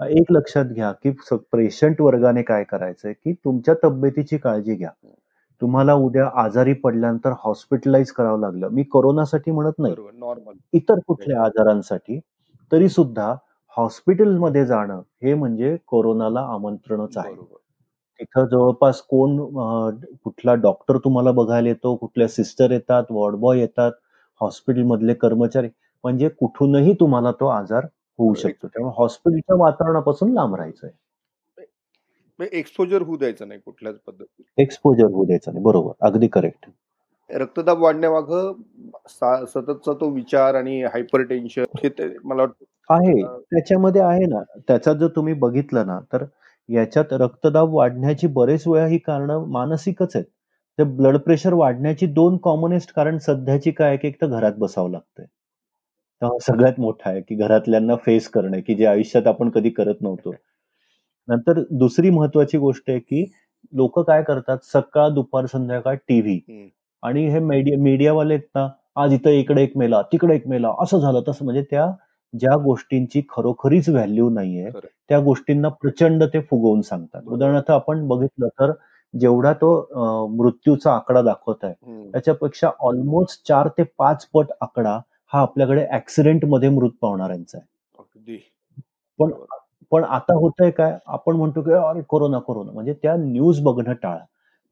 एक लक्षात घ्या की पेशंट वर्गाने काय करायचंय की तुमच्या तब्येतीची काळजी घ्या. तुम्हाला उद्या आजारी पडल्यानंतर हॉस्पिटलाइज करावं लागलं. मी कोरोनासाठी म्हणत नाही. नॉर्मल इतर कुठल्या आजारांसाठी तरी सुद्धा हॉस्पिटलमध्ये जाणं हे म्हणजे कोरोनाला आमंत्रणच आहे. तिथं जवळपास कोण कुठला डॉक्टर तुम्हाला बघायला येतो कुठल्या सिस्टर येतात वॉर्डबॉय येतात हॉस्पिटलमधले कर्मचारी म्हणजे कुठूनही तुम्हाला तो आजार होऊ शकतो. त्यामुळे हॉस्पिटलच्या वातावरणापासून लांब राहायचंय. एक्सपोजर होऊ द्यायचं नाही कुठल्याच पद्धतीने एक्सपोजर होऊ द्यायचं नाही. बरोबर. अगदी करेक्ट. रक्तदाब वाढण्यामाग सततचा तो विचार आणि हायपर टेन्शन हे मला वाटतं आहे. त्याच्यामध्ये आहे ना. त्याच्यात जर तुम्ही बघितलं ना तर याच्यात रक्तदाब वाढण्याची बरेच वेळा ही कारण मानसिकच आहेत. ते ब्लड प्रेशर वाढण्याची दोन कॉमनेस्ट कारण सध्याची काय की एक तर घरात बसावं लागतंय. सगळ्यात मोठा आहे की घरातल्यांना फेस करणे की जे आयुष्यात आपण कधी करत नव्हतो. नंतर दुसरी महत्वाची गोष्ट आहे की लोक काय करतात सकाळ दुपार संध्याकाळ टीव्ही आणि हे मीडिया मीडियावाले ना आज इथं इकडे एक मेला तिकडे एक मेला असं झालं तसं. म्हणजे त्या ज्या गोष्टींची खरोखरीच व्हॅल्यू नाहीये त्या गोष्टींना प्रचंड ते फुगवून सांगतात. उदाहरणार्थ आपण बघितलं तर जेवढा तो मृत्यूचा आकडा दाखवत आहे त्याच्यापेक्षा ऑलमोस्ट चार ते पाच पट आकडा हा आपल्याकडे ऍक्सिडेंटमध्ये मृत पावणाऱ्यांचा आहे. पण पण आता होतंय काय? आपण म्हणतो की अरे कोरोना कोरोना. म्हणजे त्या न्यूज बघणं टाळा.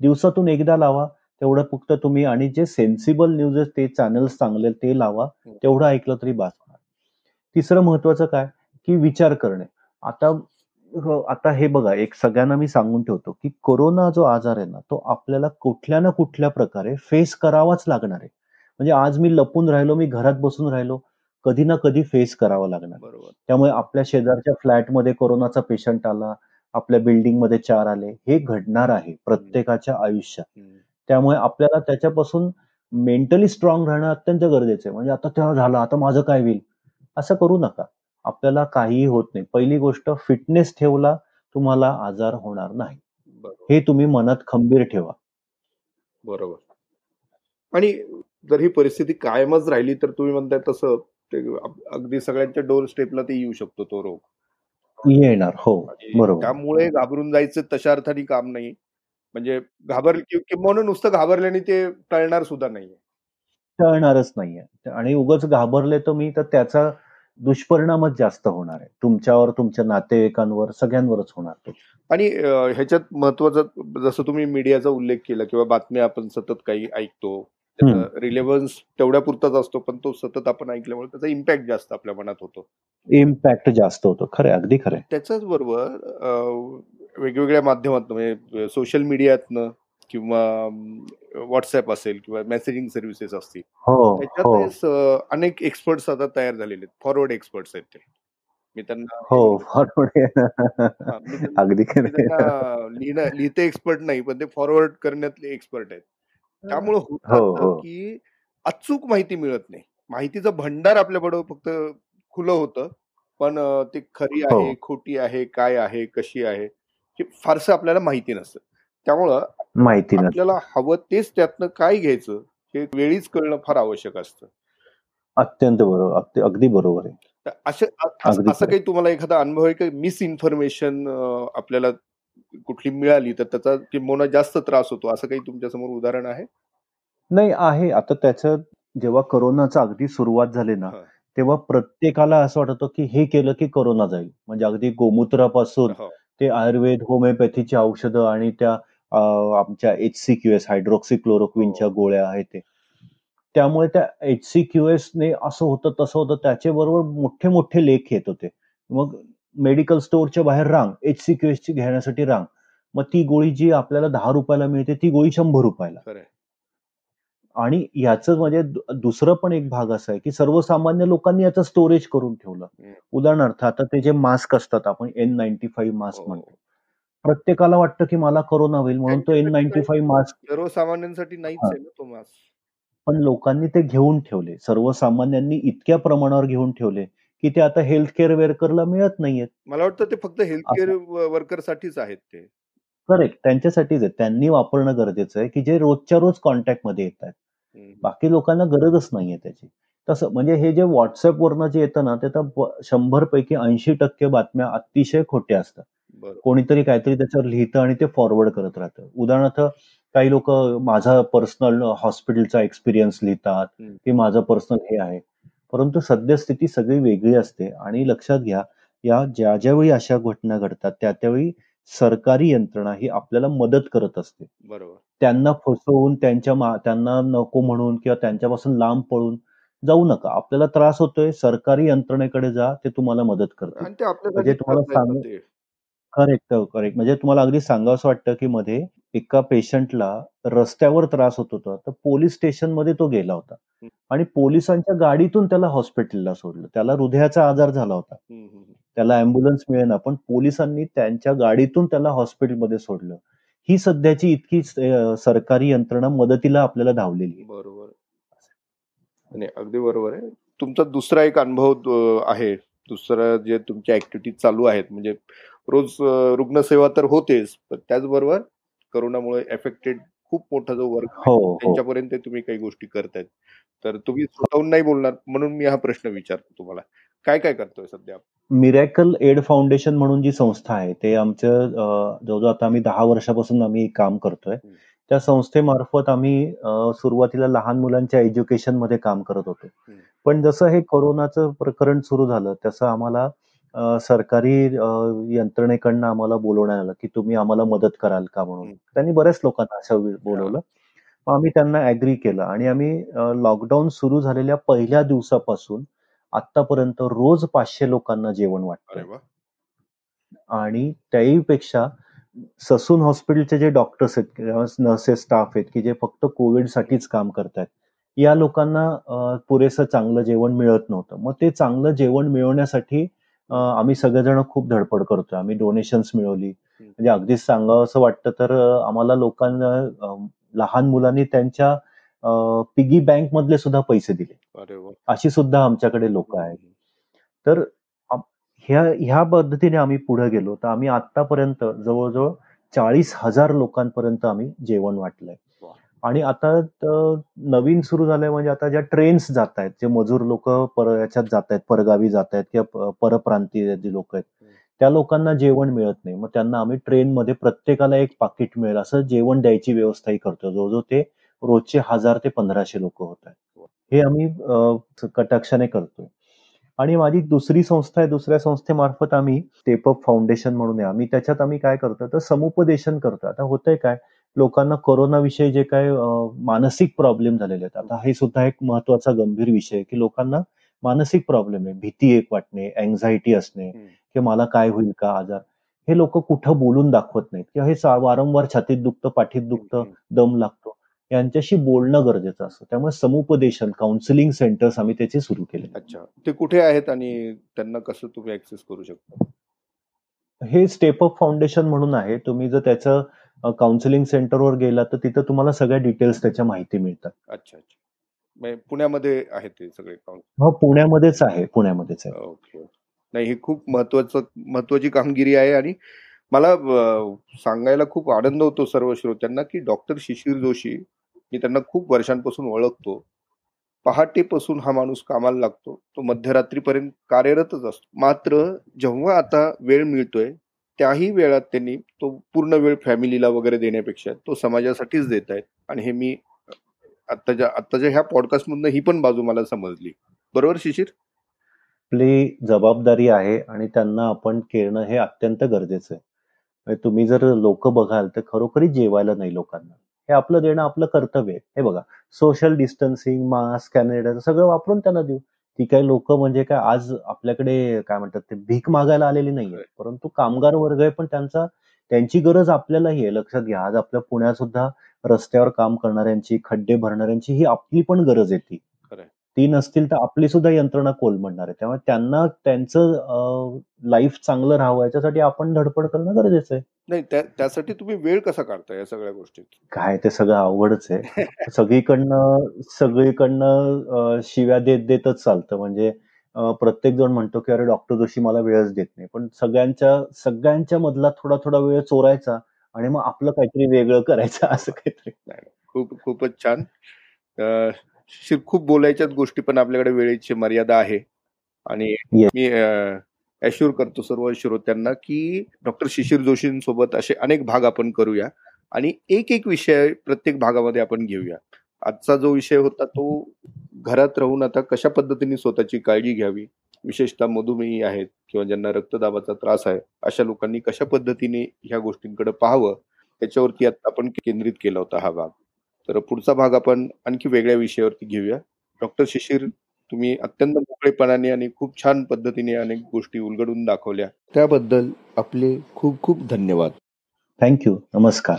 दिवसातून एकदा लावा तेवढं फक्त तुम्ही आणि जे सेन्सिबल न्यूज ते चॅनल्स चांगले ते लावा तेवढं ऐकलं तरी बास. तिसरं महत्वाचं काय? की विचार करणे. आता आता हे बघा एक सगळ्यांना मी सांगून ठेवतो की कोरोना जो आजार आहे ना तो आपल्याला कुठल्या ना कुठल्या प्रकारे फेस करावाच लागणार आहे. म्हणजे आज मी लपून राहिलो मी घरात बसून राहिलो कधी ना कधी फेस करावं लागणार. बरोबर. त्यामुळे आपल्या शेजारच्या फ्लॅटमध्ये कोरोनाचा पेशंट आला आपल्या बिल्डिंगमध्ये चार आले हे घडणार आहे प्रत्येकाच्या आयुष्यात. त्यामुळे आपल्याला त्याच्यापासून मेंटली स्ट्रॉंग राहणं अत्यंत गरजेचं आहे. म्हणजे आता तेव्हा झालं आता माझं काय होईल? असं करू नका. आपल्याला काहीही होत नाही. पहिली गोष्ट फिटनेस ठेवला तुम्हाला आजार होणार नाही. हे तुम्ही मनात खंबीर ठेवा. बरोबर. आणि जर ही परिस्थिती कायमच राहिली तर तुम्ही म्हणताय तसं अगदी सगळ्यांच्या डोर स्टेपला ते येऊ शकतो तो रोग. येणार हो. बरोबर. त्यामुळे घाबरून जायचं तशा अर्थाने काम नाही. म्हणजे घाबर किंवा नुसतं घाबरल्याने ते टळणार सुद्धा नाहीये. टळणारच नाहीये. आणि उगाच घाबरले तर मी तर त्याचा दुष्परिणामच जास्त होणार आहे. तुमच्यावर तुमच्या नातेवाईकांवर सगळ्यांवरच होणार आणि ह्याच्यात महत्वाचं जसं तुम्ही मीडियाचा उल्लेख केला किंवा बातम्या आपण सतत काही ऐकतो रिलेव्हन्स तेवढ्या पुरताच असतो पण तो सतत आपण ऐकल्यामुळे त्याचा इम्पॅक्ट जास्त आपल्या मनात होतो. इम्पॅक्ट जास्त होतो. खरे अगदी खरे त्याच्याच बरोबर वेगवेगळ्या माध्यमातून म्हणजे सोशल मीडियातनं किंवा व्हॉट्सअप असेल किंवा मेसेजिंग सर्व्हिसेस असतील. हो, त्याच्यात हो. अनेक एक्सपर्ट्स आता तयार झालेले आहेत. फॉरवर्ड एक्सपर्ट्स आहेत ते. मी त्यांना हो फॉरवर्ड अगदी लिहिणं लिहिते एक्सपर्ट नाही पण ते फॉरवर्ड करण्यातले एक्सपर्ट आहेत. त्यामुळे हो, की अचूक माहिती मिळत नाही. माहितीचं भंडार आपल्याकडं फक्त खुलं होतं पण ती खरी आहे खोटी आहे काय आहे कशी आहे हे फारसं आपल्याला माहिती नसतं. त्यामुळं माहिती आपल्याला हवं तेच त्यातनं काय घ्यायचं हे वेळीच कळणं फार आवश्यक असतं. अत्यंत बरोबर अगदी- बरोबर आहे. असं. काही तुम्हाला एखादा अनुभव आहे का? मिस इन्फॉर्मेशन आपल्याला कुठली मिळाली तर त्याचा किंबहुना जास्त त्रास होतो असं काही तुमच्यासमोर उदाहरण आहे? नाही आहे. आता त्याचं जेव्हा करोनाचा अगदी सुरुवात झाली ना. तेव्हा प्रत्येकाला असं वाटत होतं की हे केलं की करोना जाईल. म्हणजे अगदी गोमूत्रापासून हो. ते आयुर्वेद होमिओपॅथीची औषधं आणि त्या अं, आमच्या H C Q S hydroxy क्लोरोक्विनच्या हो. गोळ्या आहेत ते. त्यामुळे त्या एच सी क्यू एस ने असं होतं तसं होतं त्याच्या बरोबर मोठे मोठे लेख येत होते. मग मेडिकल स्टोअरच्या बाहेर रांग एच सी क्यू एस ची घेण्यासाठी रांग. मग ती गोळी जी आपल्याला दहा रुपयाला मिळते ती गोळी शंभर रुपयाला. खरंय आणि याचं म्हणजे दु- दुसरं पण एक भाग असा आहे की सर्वसामान्य लोकांनी याचं स्टोरेज करून ठेवलं. उदाहरणार्थ आता ते जे मास्क असतात आपण एन नाईन्टी फाईव्ह मास्क हो. म्हणतो. प्रत्येकाला वाटतं की मला कोरोना होईल म्हणून तो एन नाईन्टी फाईव्ह मास्क सर्वसामान्यांसाठी नाहीच हा. आहे ना तो मास पण लोकांनी ते घेऊन ठेवले. सर्वसामान्यांनी इतक्या प्रमाणावर घेऊन ठेवले की ते आता हेल्थ केअर वर्करला मिळत नाहीयेत. मला वाटतं ते फक्त हेल्थकेअर वर्कर साठीच आहेत ते. करेक्ट त्यांच्यासाठीच आहे त्यांनी वापरणं गरजेचं आहे की जे रोजच्या रोज कॉन्टॅक्टमध्ये येत आहेत. बाकी लोकांना गरजच नाहीये त्याची. तसं म्हणजे हे जे व्हॉट्सअप वरनं जे येतं ना ते तर शंभर पैकी ऐंशी टक्के बातम्या अतिशय खोट्या असतात. कोणीतरी काहीतरी त्याच्यावर लिहितं आणि ते फॉरवर्ड करत राहतं. उदाहरणार्थ काही लोक माझा पर्सनल हॉस्पिटलचा एक्सपिरियन्स लिहितात. की माझं पर्सनल हे आहे. परंतु सद्यस्थिती सगळी वेगळी असते आणि लक्षात घ्या या ज्या ज्यावेळी अशा घटना घडतात त्या त्यावेळी सरकारी यंत्रणा ही आपल्याला मदत करत असते. बरोबर. त्यांना फसवून त्यांच्या त्यांना नको म्हणून किंवा त्यांच्यापासून लांब पळून जाऊ नका. आपल्याला त्रास होतोय सरकारी यंत्रणेकडे जा ते तुम्हाला मदत करतील. आणि ते आपल्यासाठी म्हणजे तुम्हाला सांगू-. करेक्ट करेक्ट म्हणजे तुम्हाला अगदी सांगावंसं वाटतं की मध्ये एका पेशंटला रस्त्यावर त्रास होत होता. तर पोलीस स्टेशनमध्ये तो गेला होता. हं. आणि पोलिसांच्या गाडीतून त्याला हॉस्पिटलला सोडलं. त्याला हृदयाचा आजार झाला होता. त्याला अँब्युलन्स मिळेना पण पोलिसांनी त्यांच्या गाडीतून त्याला हॉस्पिटलमध्ये सोडलं. ही सध्याची इतकी अं, सरकारी यंत्रणा मदतीला आपल्याला धावलेली आहे. बरोबर. आणि अगदी बरोबर आहे. तुमचा दुसरा एक अनुभव अं, आहे. दुसरा जे तुमच्या ऍक्टिव्हिटी चालू आहेत म्हणजे रोज रुग्णसेवा तर होतेच पण त्याचबरोबर करोनामुळे एफेक्टेड खूप मोठा जो वर्ग हो हो. त्यांच्यापर्यंत तुम्ही काही गोष्टी करतायत. तर तुम्ही स्वतःहून नाही बोलणार म्हणून मी हा प्रश्न विचारतो तुम्हाला. काय काय करतोय सध्या मिरॅकल एड फाउंडेशन म्हणून जी संस्था आहे ते आमचं जवळजवळ आता आम्ही दहा वर्षापासून आम्ही काम करतोय. त्या संस्थेमार्फत आम्ही सुरुवातीला लहान मुलांच्या एज्युकेशनमध्ये काम करत होतो. पण जसं हे कोरोनाचं प्रकरण सुरू झालं तसं आम्हाला अं, सरकारी अं, यंत्रणेकडनं आम्हाला बोलवण्यात आलं की तुम्ही आम्हाला मदत कराल का म्हणून. त्यांनी बऱ्याच लोकांना असं वि- बोलवलं. मग आम्ही त्यांना ऍग्री केलं आणि आम्ही लॉकडाऊन सुरू झालेल्या पहिल्या दिवसापासून आतापर्यंत रोज पाचशे लोकांना जेवण वाटतंय. अरे वा. आणि त्याहीपेक्षा ससून हॉस्पिटलचे जे डॉक्टर्स आहेत किंवा नर्सेस स्टाफ आहेत की जे फक्त कोविड साठीच काम करतात या लोकांना अं, पुरेसं चांगलं जेवण मिळत नव्हतं. मग ते चांगलं जेवण मिळवण्यासाठी अं, आम्ही सगळेजण खूप धडपड करतोय. आम्ही डोनेशन्स मिळवली. म्हणजे अगदीच सांगावं असं वाटतं तर अं, आम्हाला लोकांना अं, लहान मुलांनी त्यांच्या पिगी बँक मधले सुद्धा पैसे दिले. अरे अशी सुद्धा आमच्याकडे लोक आहेत. तर ह्या ह्या पद्धतीने आम्ही पुढे गेलो. तर आम्ही आतापर्यंत जवळजवळ चाळीस हजार लोकांपर्यंत आम्ही जेवण वाटलंय. आणि आता नवीन सुरू झालंय म्हणजे आता ज्या ट्रेन्स जात आहेत जे मजूर लोक पर याच्यात जात आहेत परगावी जात आहेत किंवा प- परप्रांतीय जी लोक आहेत. त्या लोकांना जेवण मिळत नाही. मग त्यांना आम्ही ट्रेनमध्ये प्रत्येकाला एक पाकिट मिळेल असं जेवण द्यायची व्यवस्थाही करतो जवळजवळ ते रोजचे हजार ते पंधराशे लोक होत आहेत. हे आम्ही अं, कटाक्षाने करतोय. आणि माझी दुसरी संस्था आहे दुसऱ्या संस्थेमार्फत आम्ही स्टेपअप फाउंडेशन म्हणून आहे. आम्ही त्याच्यात आम्ही काय करतो तर समुपदेशन करतो आता होतंय काय लोकांना कोरोनाविषयी जे काय मानसिक प्रॉब्लेम झालेले आहेत. आता हे सुद्धा एक महत्त्वाचा गंभीर विषय आहे की लोकांना मानसिक प्रॉब्लेम आहे. भीती एक वाटणे अँझायटी असणे. की मला काय होईल का आजार? हे लोक कुठं बोलून दाखवत नाहीत. किंवा हे वारंवार छातीत दुखतं पाठीत दुखतं. दम लागतो. यांच्याशी बोलणं गरजेचं असतं. त्यामुळे समुपदेशन काउन्सिलिंग सेंटर्स आम्ही त्याचे सुरू केले अच्छा. ते कुठे आहेत आणि त्यांना कसं तुम्ही ऍक्सेस करू शकता? हे स्टेपअप फाउंडेशन म्हणून आहे. तुम्ही जर त्याचं काउन्सिलिंग सेंटरवर गेला तर तिथं तुम्हाला सगळ्या डिटेल्स त्याच्या माहिती मिळतात. अच्छा अच्छा. म्हणजे पुण्यामध्ये आहेत ते सगळे काउंट हो पुण्यामध्येच आहे पुण्यामध्येच आहे. ओके नाही ही खूप महत्वाचं महत्वाची कामगिरी आहे आणि मला अ, सांगायला खूप आनंद होतो सर्व श्रोत्यांना की डॉक्टर शिशिर जोशी मी त्यांना खूप वर्षांपासून ओळखतो. पहाटेपासून हा माणूस कामाला लागतो. तो मध्यरात्रीपर्यंत कार्यरतच असतो. मात्र जेव्हा आता वेळ मिळतोय त्याही वेळात त्यांनी तो पूर्ण वेळ फॅमिलीला वगैरे देण्यापेक्षा तो समाजासाठीच देत आहेत. आणि हे मी आत्ताच्या आत्ताच्या ह्या पॉडकास्टमधून ही पण बाजू मला समजली. बरोबर शिशिर? आपली जबाबदारी आहे आणि त्यांना आपण केलं हे अत्यंत गरजेचं आहे. म्हणजे तुम्ही जर लोक बघाल तर खरोखरी जेवायला नाही लोकांना. हे आपलं देणं आपलं कर्तव्य आहे. हे बघा सोशल डिस्टन्सिंग मास्क कॅनेडा सगळं वापरून त्यांना देऊ. ती काही लोक म्हणजे काय आज आपल्याकडे काय म्हणतात ते भीक मागायला आलेली नाहीये परंतु कामगार वर्ग आहे पण त्यांचा त्यांची गरज आपल्यालाही आहे. लक्षात घ्या आज आपल्या पुण्यात सुद्धा रस्त्यावर काम करणाऱ्यांची खड्डे भरणाऱ्यांची ही आपली पण गरज आहे ती. ती नसतील तर आपली सुद्धा यंत्रणा कोलमडणार आहे. त्यामुळे त्यांना त्यांचं लाईफ चांगलं राहावं याच्यासाठी आपण धडपड करणं गरजेचं आहे. नाही त्या त्यासाठी तुम्ही वेळ कसा काढता या सगळ्या गोष्टीत? काय ते सगळं अवघडच आहे. सगळीकडनं सगळीकडनं अं, शिव्या देत देतच चालतं. म्हणजे प्रत्येक जण म्हणतो की अरे डॉक्टर जोशी मला वेळच देत नाही. पण सगळ्यांच्या सगळ्यांच्या मधला थोडा थोडा वेळ चोरायचा आणि मग आपलं काहीतरी वेगळं करायचं असं काहीतरी. खूप खूपच छान. अं, खूप बोलायच्याच गोष्टी पण आपल्याकडे वेळेची मर्यादा आहे. आणि. मी अश्युर करतो सर्व श्रोत्यांना की डॉक्टर शिशिर जोशींसोबत असे अनेक भाग आपण करूया आणि एक एक विषय प्रत्येक भागामध्ये आपण घेऊया. आजचा जो विषय होता तो घरात राहून आता कशा पद्धतीने स्वतःची काळजी घ्यावी? विशेषतः मधुमेही आहेत किंवा ज्यांना रक्तदाबाचा त्रास आहे अशा लोकांनी कशा पद्धतीने ह्या गोष्टींकडे पाहावं? त्याच्यावरती आता आपण केंद्रित केला होता हा भाग. तर पुढचा भाग आपण आणखी वेगळ्या विषयावरती घेऊया. डॉक्टर शिशिर तुम्ही अत्यंत मोकळेपणाने आणि खूप छान पद्धतीने अनेक गोष्टी उलगडून दाखवल्या. त्याबद्दल आपले खूप खूप धन्यवाद. थँक्यू नमस्कार.